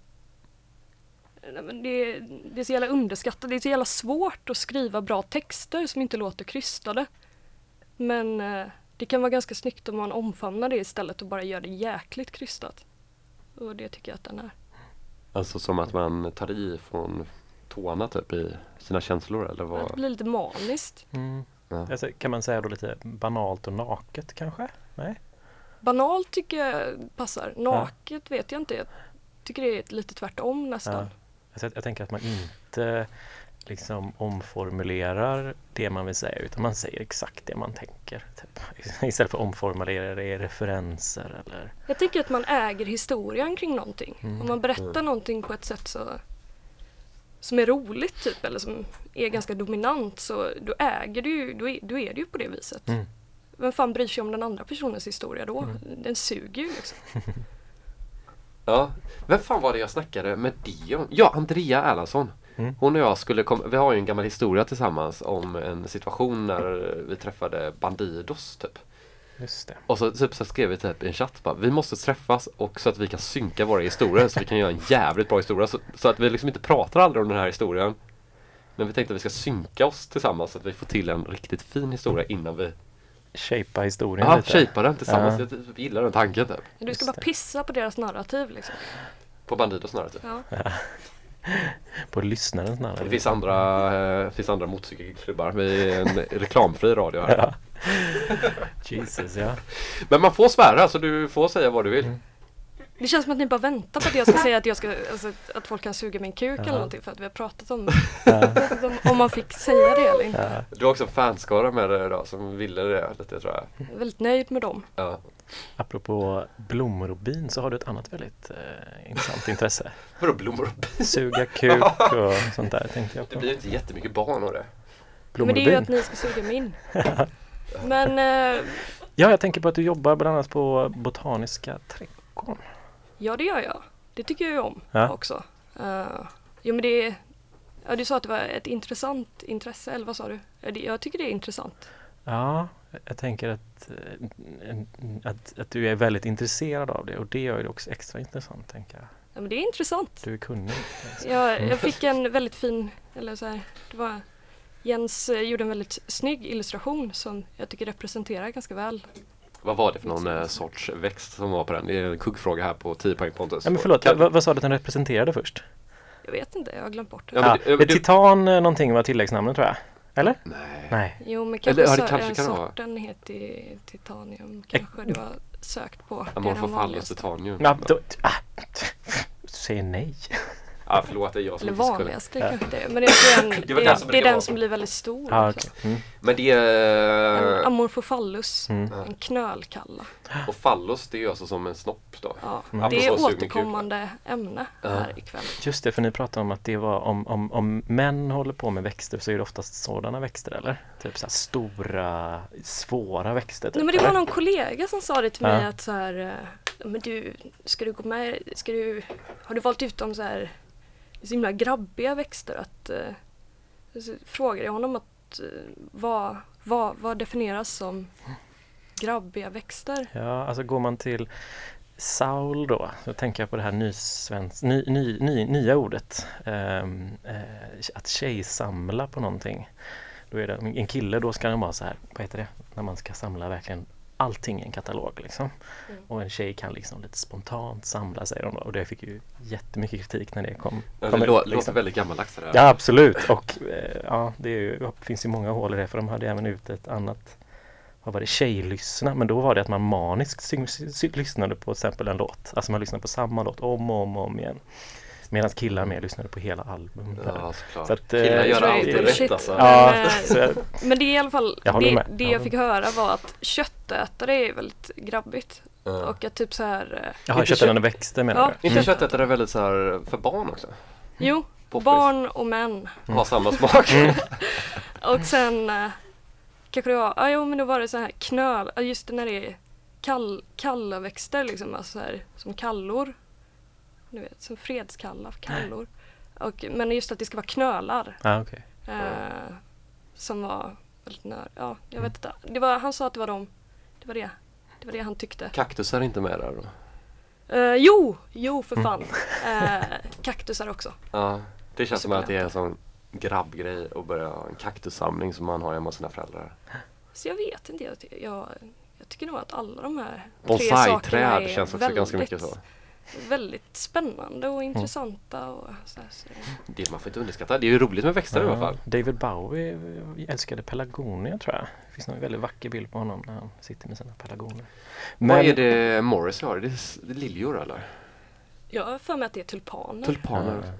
Speaker 5: det, det är så jävla underskattat. Det är så jävla svårt att skriva bra texter som inte låter krystade. Men eh, det kan vara ganska snyggt om man omfamnar det istället och bara gör det jäkligt krystat. Och det tycker jag att den är.
Speaker 2: Alltså som att man tar i från tårna typ i sina känslor eller
Speaker 5: Att
Speaker 2: vad?
Speaker 5: det blir lite maniskt.
Speaker 3: Mm.
Speaker 2: Ja.
Speaker 3: Alltså, kan man säga då lite banalt och naket kanske? Nej?
Speaker 5: Banalt tycker jag passar. Naket vet jag inte. Jag tycker det är lite tvärtom nästan.
Speaker 3: Ja. Alltså, jag, jag tänker att man inte liksom omformulerar det man vill säga utan man säger exakt det man tänker. Typ. Istället för att omformulera det i referenser eller
Speaker 5: Jag tycker att man äger historien kring någonting.
Speaker 3: Mm.
Speaker 5: Om man berättar någonting på ett sätt så, som är roligt typ eller som är ganska dominant så då äger du ju, då är, då är det ju på det viset.
Speaker 3: Mm.
Speaker 5: Vem fan bryr sig om den andra personens historia då? Den suger ju liksom.
Speaker 2: Ja, vem fan var det jag snackade med om? Ja, Andrea Erlandsson.
Speaker 3: Mm.
Speaker 2: Hon och jag skulle komma, vi har ju en gammal historia tillsammans om en situation när vi träffade Bandidos typ.
Speaker 3: Just det.
Speaker 2: Och så, typ, så skrev vi typ i en chatt bara, vi måste träffas och så att vi kan synka våra historier så vi kan göra en jävligt bra historia. Så, så att vi liksom inte pratar aldrig om den här historien. Men vi tänkte att vi ska synka oss tillsammans så att vi får till en riktigt fin historia innan vi
Speaker 3: Shapea historien
Speaker 2: ja,
Speaker 3: lite.
Speaker 2: shapar den tillsammans.
Speaker 3: Ja.
Speaker 2: Jag typ gillar den tanken typ.
Speaker 5: Du ska
Speaker 3: Just
Speaker 5: bara
Speaker 3: det.
Speaker 5: pissa på deras narrativ liksom.
Speaker 2: På Bandidos snarare typ.
Speaker 5: Ja.
Speaker 3: På lyssnarens namn.
Speaker 2: Det finns andra, eh, finns andra motorcykelklubbar. Vi är en reklamfri radio här.
Speaker 3: Ja. Jesus ja.
Speaker 2: Men man får svära så du får säga vad du vill.
Speaker 5: Det känns som att ni bara väntar på att jag ska säga att, jag ska, alltså, att folk kan suga min kuk eller någonting för att vi har pratat om, om, om man fick säga det eller inte.
Speaker 2: Du har också en fanskara med dig idag som ville det lite tror jag.
Speaker 5: Jag är väldigt nöjd med dem.
Speaker 2: Ja.
Speaker 3: Apropå blommor och bin så har du ett annat väldigt eh, intressant intresse.
Speaker 2: Vadå blommor och bin?
Speaker 3: Suga kuk och sånt där tänkte jag
Speaker 2: Det
Speaker 3: på.
Speaker 2: blir inte jättemycket barn av det.
Speaker 3: Blommor
Speaker 5: Men det är ju att ni ska suga min. Men eh,
Speaker 3: Ja, jag tänker på att du jobbar bland annat på Botaniska trädgården.
Speaker 5: ja, det gör jag. Det tycker jag ju om
Speaker 3: Ja.
Speaker 5: också. Uh, jo, men det Ja, du sa att det var ett intressant intresse, eller vad sa du? Ja, det- Jag tycker det är intressant.
Speaker 3: Ja, jag tänker att, eh, att, att du är väldigt intresserad av det och det gör det också extra intressant tänker jag.
Speaker 5: Ja, men det är intressant.
Speaker 3: Du är kunnig.
Speaker 5: Jag, jag fick en väldigt fin, eller så här, det var Jens eh, gjorde en väldigt snygg illustration som jag tycker representerar ganska väl.
Speaker 2: Vad var det för någon eh, sorts växt som var på den? Det är en kuggfråga här på 10 poäng Pontus.
Speaker 3: Ja, men förlåt,
Speaker 2: Kan-
Speaker 3: vad, vad sa du att den representerade först?
Speaker 5: Jag vet inte, jag har glömt bort det.
Speaker 2: Ja, men
Speaker 3: Ja,
Speaker 2: men det-
Speaker 3: Titan någonting var tilläggsnamnet tror jag. Eller?
Speaker 2: Nej.
Speaker 3: Nej.
Speaker 5: Jo, men
Speaker 2: Eller,
Speaker 5: kanske,
Speaker 2: ja, det kanske
Speaker 5: den
Speaker 2: kan
Speaker 5: sorten heter titanium. Kanske du har sökt på. Vanligaste.
Speaker 2: titanium.
Speaker 3: Ja, då, ah, du säger nej.
Speaker 2: Ja, förlåt, det är jag som
Speaker 5: Eller vanligaste kanske inte är. Men jag tror den,
Speaker 2: Det
Speaker 5: det, är,
Speaker 2: den som
Speaker 5: det är den som blir väldigt stor.
Speaker 3: Ah,
Speaker 5: liksom.
Speaker 3: okej. mm.
Speaker 2: Men det är...
Speaker 5: En amorphophalus,
Speaker 3: Mm.
Speaker 5: en knölkalla.
Speaker 2: Och fallos, det är ju alltså som en snopp då.
Speaker 5: Ja,
Speaker 3: Mm.
Speaker 5: det är återkommande ämne här ikväll.
Speaker 3: Just det, för ni pratade om att det var om, om, om män håller på med växter så är det oftast sådana växter eller? Typ så här stora, svåra växter. Typ,
Speaker 5: Nej, men det var
Speaker 3: eller?
Speaker 5: någon kollega som sa det till mig att så här, eh, men du, ska du gå med, ska du, har du valt ut de så här så himla grabbiga växter? Att, eh, alltså, så frågade jag honom att eh, vad, vad, vad definieras som grabbiga växter?
Speaker 3: Ja, alltså går man till Saul då, då tänker jag på det här nysvensk, ny, ny, ny, nya ordet. Ehm, eh, att tjejsamla på någonting. Då är det, en kille då ska den vara så här, vad heter det, när man ska samla verkligen allting i en katalog liksom.
Speaker 5: Mm.
Speaker 3: Och en tjej kan liksom lite spontant samla sig och det fick ju jättemycket kritik när det kom.
Speaker 2: Ja, det låter
Speaker 3: liksom.
Speaker 2: väldigt gammaldags det.
Speaker 3: Ja absolut och eh, ja det är ju, finns ju många hål i det för de hade även ut ett annat vad var det, tjejlyssna men då var det att man maniskt lyssnade på till exempel en låt. Alltså man lyssnade på samma låt om och om och om igen. Medan killar mer lyssnade på hela album.
Speaker 2: Ja, såklart.
Speaker 3: Så att, eh,
Speaker 2: Killar gör alltid rätt alltså.
Speaker 3: Ja,
Speaker 5: Men, eh, Men det är i alla fall,
Speaker 3: Jag
Speaker 5: det,
Speaker 3: med.
Speaker 5: det
Speaker 3: Ja.
Speaker 5: jag fick höra var att köttätare är väldigt grabbigt.
Speaker 2: Ja.
Speaker 5: Och att typ så här, eh,
Speaker 3: Jaha, köttätande växter menar
Speaker 5: Ja.
Speaker 3: du?
Speaker 2: Inte
Speaker 3: Mm.
Speaker 2: köttätare är väldigt så här för barn också?
Speaker 5: jo,
Speaker 2: Poppis.
Speaker 5: barn och män.
Speaker 2: Har samma smak.
Speaker 5: Och sen kanske det var, ja jo men då var det så här knöl, just det när det är kall, kalla växter liksom, alltså så här, som kallor. Du vet, som fredskalla, kallor. Och, men just att det ska vara knölar.
Speaker 3: Ja, okej.
Speaker 5: Eh, som var väldigt nörd. Ja, jag vet inte. Det var, han sa att det var de. Det var det. Det var det han tyckte.
Speaker 2: Kaktusar är inte med där då?
Speaker 5: Eh, jo, jo för
Speaker 3: Mm.
Speaker 5: fan. Eh, kaktusar också.
Speaker 2: Ja, det känns som att det är en sån grabbgrej att börja ha en kaktussamling som man har hemma hos sina föräldrar.
Speaker 5: Så jag vet inte. Jag, jag, jag tycker nog att alla de här tre
Speaker 2: Bonsai-träd
Speaker 5: sakerna är
Speaker 2: känns också
Speaker 5: väldigt,
Speaker 2: ganska mycket så.
Speaker 5: Väldigt spännande och intressanta. Och så här, så.
Speaker 2: Det man får inte underskatta. Det är ju roligt med växter i alla fall.
Speaker 3: David Bowie älskade pelargonier tror jag. Det finns en väldigt vacker bild på honom när han sitter med sina pelargonier.
Speaker 2: Vad är det Morris har? Det är, det liljor eller?
Speaker 5: Jag har för mig att det är tulpaner.
Speaker 2: Tulpaner?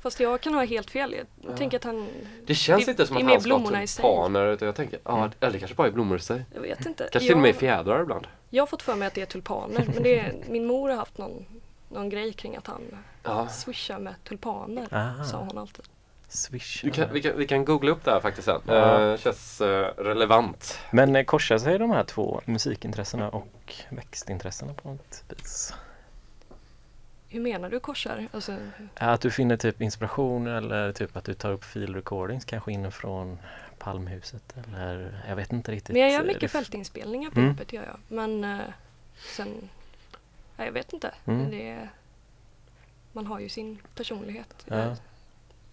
Speaker 5: Fast jag kan ha helt fel. Jag
Speaker 2: Ja.
Speaker 5: tänker att han...
Speaker 2: Det känns
Speaker 5: Det
Speaker 2: inte som att han ska ha tulpaner. Utan jag tänker, ja,
Speaker 3: Mm.
Speaker 2: eller kanske bara är blommor i sig.
Speaker 5: Jag vet inte.
Speaker 2: Kanske till och med i fjädrar ibland.
Speaker 5: jag har fått för mig att det är tulpaner. Men det är, min mor har haft någon, någon grej kring att han
Speaker 2: Ja.
Speaker 5: swishar med tulpaner.
Speaker 3: Ah.
Speaker 5: Sa hon alltid.
Speaker 3: Swish.
Speaker 2: Vi kan, vi, kan, vi kan googla upp det här faktiskt sen.
Speaker 3: Ja.
Speaker 2: Eh, känns eh, relevant.
Speaker 3: Men eh, korsar sig de här två musikintressena och växtintressena på något vis?
Speaker 5: Hur menar du korsar? Alltså,
Speaker 3: Att du finner typ inspiration eller typ att du tar upp field recordings kanske inifrån Palmhuset eller jag vet inte riktigt.
Speaker 5: men jag gör mycket fältinspelningar på
Speaker 3: Mm.
Speaker 5: gör jag. Men eh, sen... Ja, jag vet inte.
Speaker 3: Mm.
Speaker 5: Det man har ju sin personlighet.
Speaker 3: Ja.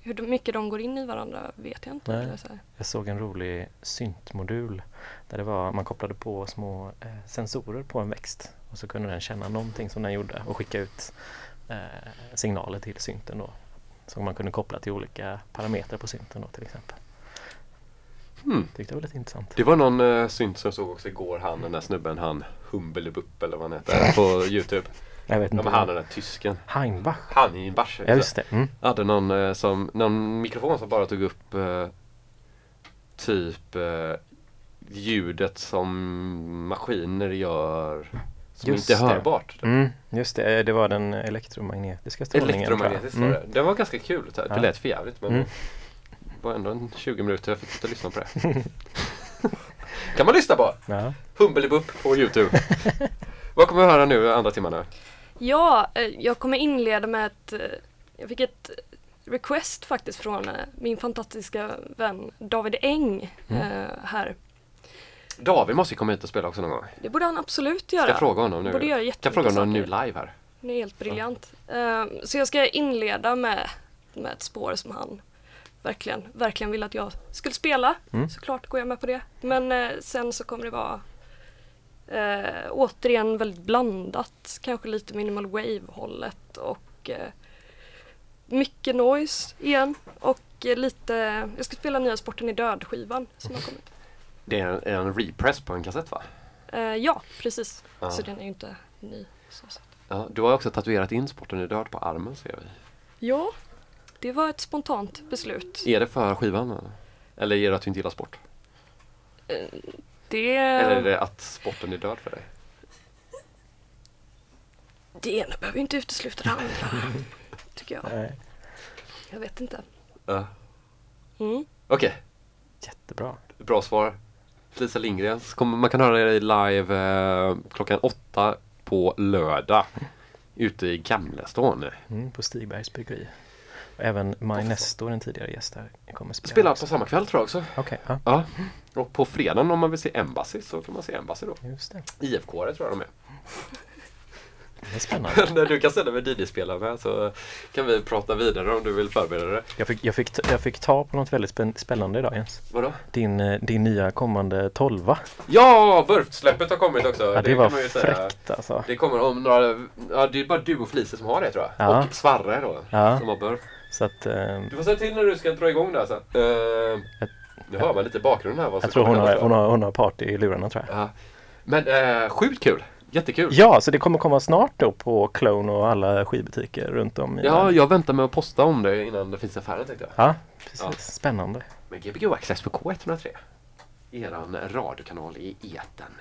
Speaker 5: Hur mycket de går in i varandra vet jag inte.
Speaker 3: Nej.
Speaker 5: Så här.
Speaker 3: Jag såg en rolig syntmodul där det var, man kopplade på små eh, sensorer på en växt och så kunde den känna någonting som den gjorde och skicka ut eh, signaler till synten då. Som man kunde koppla till olika parametrar på synten då till exempel.
Speaker 2: Hmm.
Speaker 3: Tyckte jag var lite intressant.
Speaker 2: Det var någon uh, synt som jag såg också igår, han den där snubben, han Humbelebupp eller vad han heter, på Youtube.
Speaker 3: Jag vet
Speaker 2: Ja,
Speaker 3: inte.
Speaker 2: men han den där tysken.
Speaker 3: Heinbach.
Speaker 2: Bars.
Speaker 3: Ja just det. Mm.
Speaker 2: hade någon, eh, som, någon mikrofon som bara tog upp eh, typ eh, ljudet som maskiner gör som
Speaker 3: Just
Speaker 2: inte är
Speaker 3: det.
Speaker 2: hörbart.
Speaker 3: Mm, just det, det var den elektromagnetiska strålningen.
Speaker 2: var
Speaker 3: Mm.
Speaker 2: det. Det var ganska kul. Det
Speaker 3: Ja.
Speaker 2: lät för jävligt men
Speaker 3: Mm.
Speaker 2: Var ändå en 20 minuter jag fick sitta och lyssna på det. kan man lyssna på.
Speaker 3: Ja.
Speaker 2: Humbelibupp på Youtube. Vad kommer vi höra nu andra timmarna?
Speaker 5: Ja, eh, jag kommer inleda med ett... eh, Jag fick ett request faktiskt från eh, min fantastiska vän David Eng
Speaker 2: Mm.
Speaker 5: här.
Speaker 2: David måste komma hit och spela också någon gång.
Speaker 5: Det borde han absolut
Speaker 2: Ska
Speaker 5: göra.
Speaker 2: jag fråga honom nu?
Speaker 5: Borde göra
Speaker 2: kan jag fråga honom nu live här?
Speaker 5: Det är helt briljant. Eh, så jag ska inleda med, med ett spår som han verkligen, verkligen vill att jag skulle spela.
Speaker 3: Mm.
Speaker 5: Såklart går jag med på det. Men eh, sen så kommer det vara eh, återigen väldigt blandat. Kanske lite minimal wave-hållet och eh, mycket noise igen. Och eh, lite, jag ska spela nya Sporten i död-skivan som har kommit.
Speaker 2: Det är en, en repress på en kassett va?
Speaker 5: Eh, ja, precis.
Speaker 2: Ja.
Speaker 5: Så den är ju inte ny. Så sätt.
Speaker 2: Ja, du har också tatuerat in sporten i död på armen ser vi.
Speaker 5: Ja, det var ett spontant beslut.
Speaker 2: Är det för skivan? Eller, är det att du inte gillar sport?
Speaker 5: Det,
Speaker 2: Eller är det att sporten är död för dig?
Speaker 5: det ena behöver inte utesluta det andra. Tycker jag.
Speaker 3: Nej,
Speaker 5: Jag vet inte.
Speaker 2: Ja.
Speaker 5: Mm.
Speaker 2: Okej,
Speaker 3: jättebra.
Speaker 2: bra svar. Lisa Lindgren, man kan höra dig live eh, klockan åtta på lördag. Ute i Gamlestan.
Speaker 3: Mm, på Stigbergs bryggeri. Och även Maj Nestor, en tidigare gäst kommer spela.
Speaker 2: Spelar
Speaker 3: också.
Speaker 2: på samma kväll tror jag också.
Speaker 3: Okej, ja,
Speaker 2: Ja. Och på fredagen om man vill se Embassy så kan man se Embassy då.
Speaker 3: just det.
Speaker 2: IFK tror jag de är.
Speaker 3: Det är spännande.
Speaker 2: När du kan ställa med DJ-spelare med så kan vi prata vidare om du vill förbereda dig.
Speaker 3: Jag fick, jag fick, jag fick ta på något väldigt spän- spännande idag Jens.
Speaker 2: Vadå?
Speaker 3: Din, eh, din nya kommande tolva.
Speaker 2: Ja, Burft-släppet har kommit också.
Speaker 3: Ja, det,
Speaker 2: kan
Speaker 3: var fräckt alltså.
Speaker 2: Det kommer om några, ja det är bara du och Felice som har det tror jag.
Speaker 3: Ja.
Speaker 2: Och Svarre då,
Speaker 3: Ja.
Speaker 2: som har Burf.
Speaker 3: Så att eh,
Speaker 2: Du får säga till när du ska dra igång det här sen. Uh, nu hör man lite bakgrunden här vad
Speaker 3: jag tror hon har, hon, har, hon har party i lurarna tror jag.
Speaker 2: Ja. Men uh, sjukt kul! Jättekul!
Speaker 3: Ja, så det kommer komma snart då på Clone och alla skivbutiker runt om i
Speaker 2: Ja,
Speaker 3: världen.
Speaker 2: jag väntar med att posta om det innan det finns i affären tänkte jag.
Speaker 3: Ja, precis.
Speaker 2: Ja.
Speaker 3: Spännande.
Speaker 2: Men Gbg Access på K103. Eran radiokanal i eten.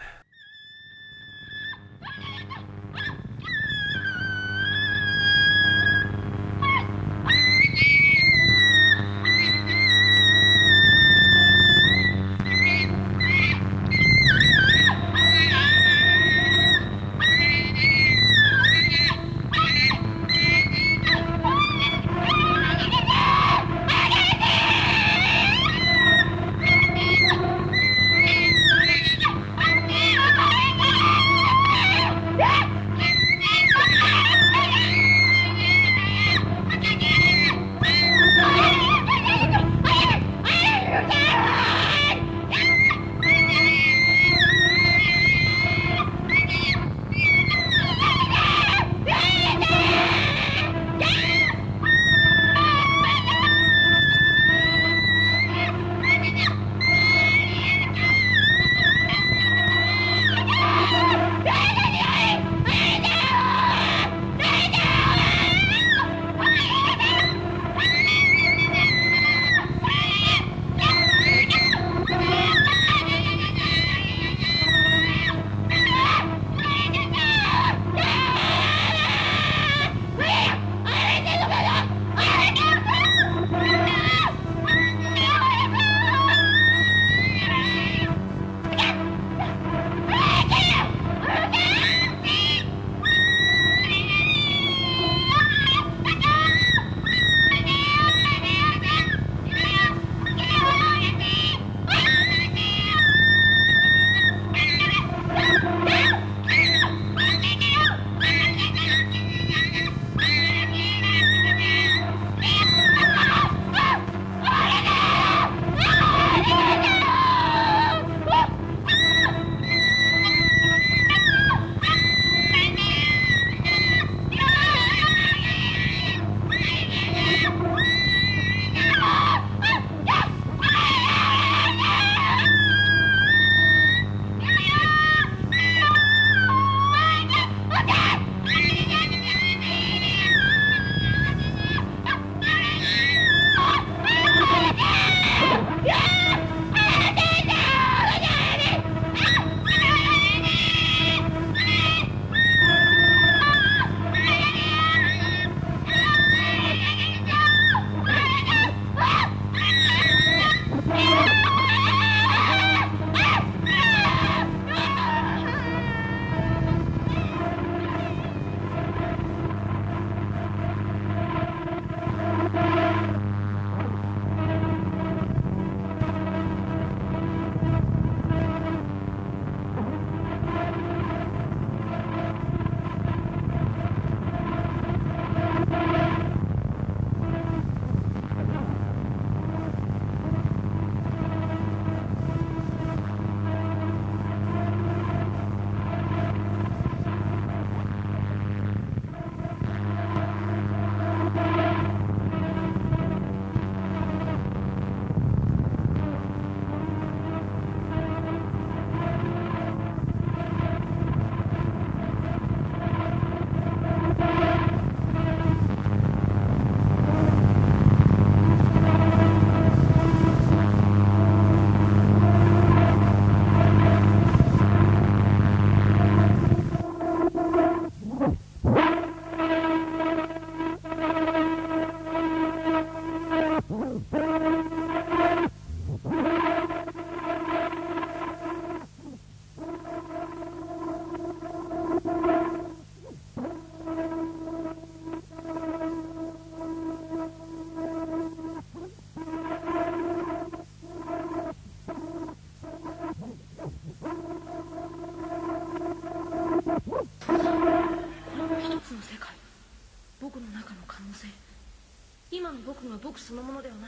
Speaker 9: そのものではない。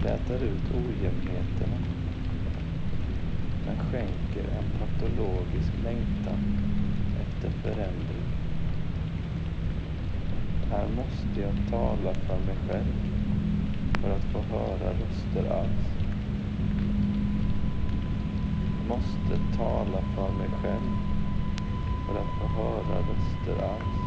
Speaker 10: slätar ut ojämnheterna. men skänker en patologisk längtan efter förändring. Här måste jag tala för mig själv för att få höra röster alls. Måste tala för mig själv för att få höra röster alls.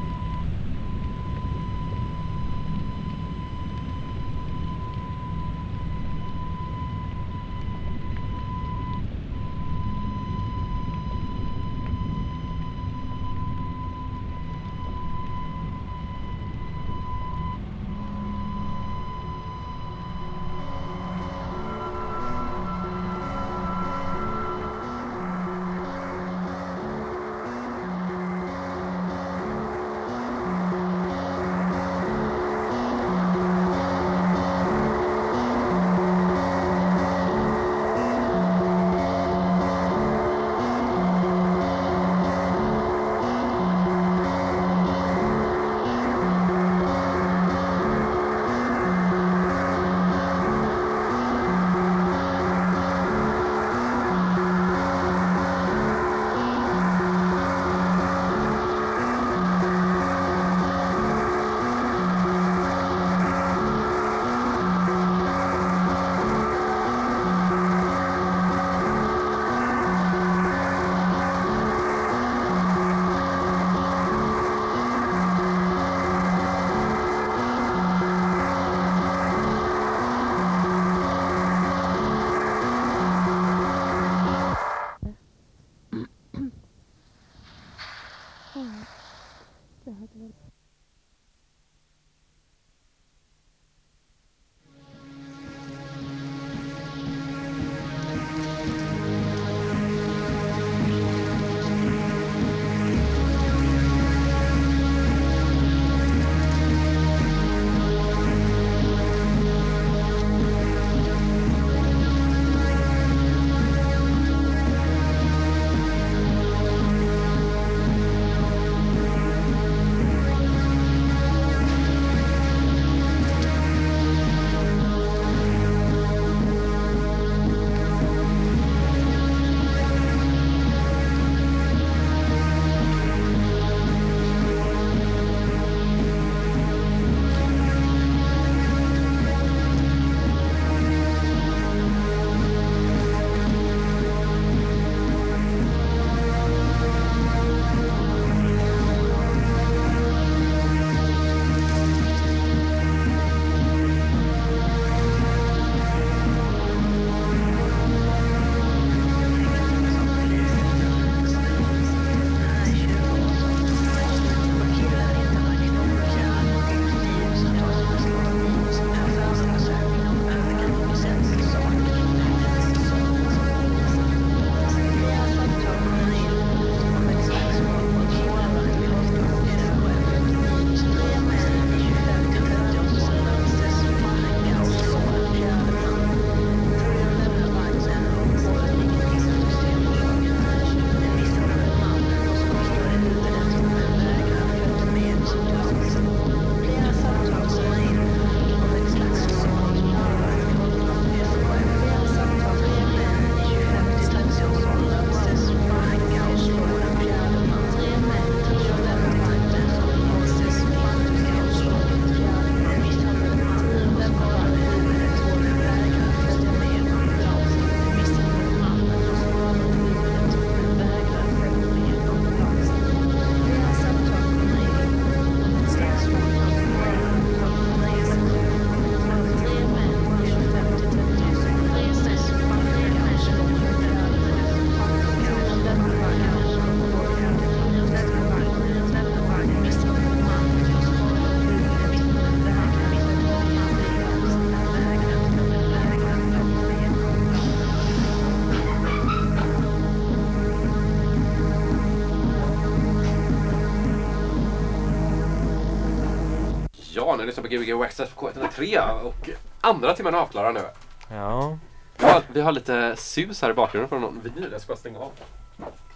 Speaker 2: Ni lyssnar på Gbg Access på K103 och andra timmen är avklarad nu.
Speaker 3: Ja,
Speaker 2: Vi har, vi har lite sus här i bakgrunden från någon vinyl, jag ska bara stänga av.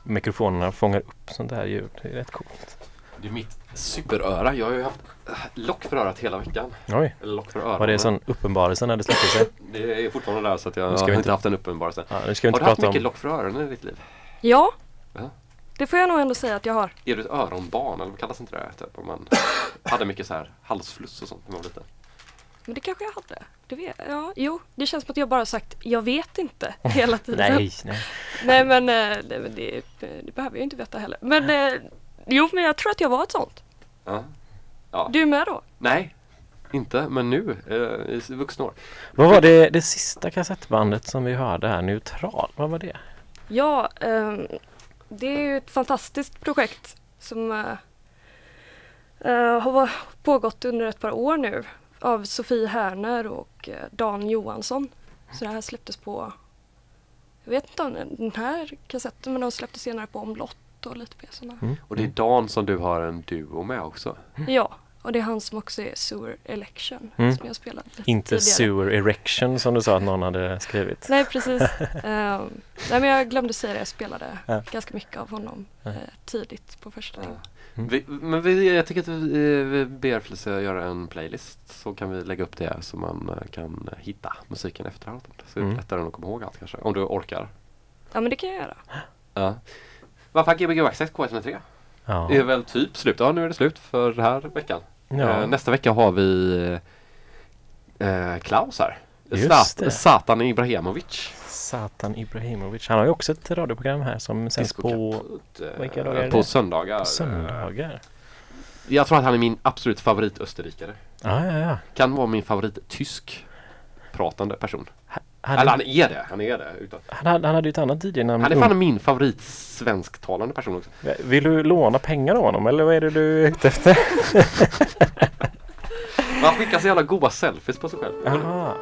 Speaker 3: mikrofonerna fångar upp sånt här ljud. Det är rätt coolt.
Speaker 2: Det är mitt superöra. Jag har ju haft äh, lock för örat hela veckan.
Speaker 3: Oj.
Speaker 2: Eller lock för öronen.
Speaker 3: Var det en sån uppenbarelse när det släppte sig?
Speaker 2: Det är fortfarande där så att jag
Speaker 3: Nu ska
Speaker 2: har
Speaker 3: vi
Speaker 2: inte haft en uppenbarelse.
Speaker 3: Ja, nu ska vi
Speaker 2: har
Speaker 3: inte
Speaker 2: du haft mycket
Speaker 3: om-
Speaker 2: lock för öronen i ditt liv?
Speaker 5: Ja,
Speaker 2: Ja.
Speaker 5: Det får jag nog ändå säga att jag har.
Speaker 2: Är du ett öronbarn eller vad kallas inte det? Typ, om man hade mycket så här halsfluss och sånt när man var liten.
Speaker 5: Men det kanske jag hade. Det vet, ja, jo, det känns som att jag bara sagt jag vet inte hela tiden.
Speaker 3: Nej, nej.
Speaker 5: Nej men, eh, nej, men det, det behöver jag inte veta heller. Men eh, jo, men jag tror att jag var ett sånt.
Speaker 2: Ja. ja.
Speaker 5: Du med då?
Speaker 2: Nej, inte. Men nu eh, i vuxna år.
Speaker 3: Vad var det, det sista kassettbandet som vi hörde här, Neutral? Vad var det?
Speaker 5: Ja, ehm, det är ju ett fantastiskt projekt som eh, har pågått under ett par år nu av Sofie Härner och eh, Dan Johansson. Så det här släpptes på, jag vet inte om den här kassetten, men de släpptes senare på Omlott och lite mer sådana.
Speaker 2: Och det är Dan som du har en duo med också.
Speaker 5: Ja, och det är han som också är Sewer Election
Speaker 3: Mm.
Speaker 5: som jag spelade
Speaker 3: Inte
Speaker 5: tidigare.
Speaker 3: Sewer Erection som du sa att någon hade skrivit.
Speaker 5: Nej precis. Ehm, nej men jag glömde säga det, jag spelade
Speaker 3: Ja.
Speaker 5: ganska mycket av honom
Speaker 3: Ja.
Speaker 5: eh, tidigt på första timmen.
Speaker 2: Vi, men vi, jag tycker att vi, vi ber Felicia göra en playlist så kan vi lägga upp det så man eh, kan hitta musiken efteråt. Så är det
Speaker 3: Mm.
Speaker 2: lättare att komma ihåg allt kanske, om du orkar.
Speaker 5: Ja men det kan jag göra.
Speaker 2: Ja. Varför Gbg Access K103?
Speaker 3: Ja.
Speaker 2: Det är väl typ slut. Ja, nu är det slut för den här veckan.
Speaker 3: Ja.
Speaker 2: Eh, nästa vecka har vi eh, Klaus här.
Speaker 3: Det.
Speaker 2: Satan Ibrahimovic.
Speaker 3: Satan Ibrahimovic. Han har ju också ett radioprogram här som sänds på...
Speaker 2: Eh,
Speaker 3: Vilka dagar är
Speaker 2: På
Speaker 3: det?
Speaker 2: söndagar.
Speaker 3: Söndagar.
Speaker 2: Jag tror att han är min absolut favorit österrikare.
Speaker 3: Ja, ja, ja.
Speaker 2: Kan vara min favorit tysk pratande person.
Speaker 3: Hade-
Speaker 2: Eller han är det, han är det. Utan.
Speaker 3: Han hade, han hade ju ett annat DJ-namn.
Speaker 2: Han är fan min favorit svensktalande person också.
Speaker 3: Vill du låna pengar av honom eller vad är det du är ute efter?
Speaker 2: Han skickar så jävla goa selfies på sig själv.
Speaker 3: Jaha.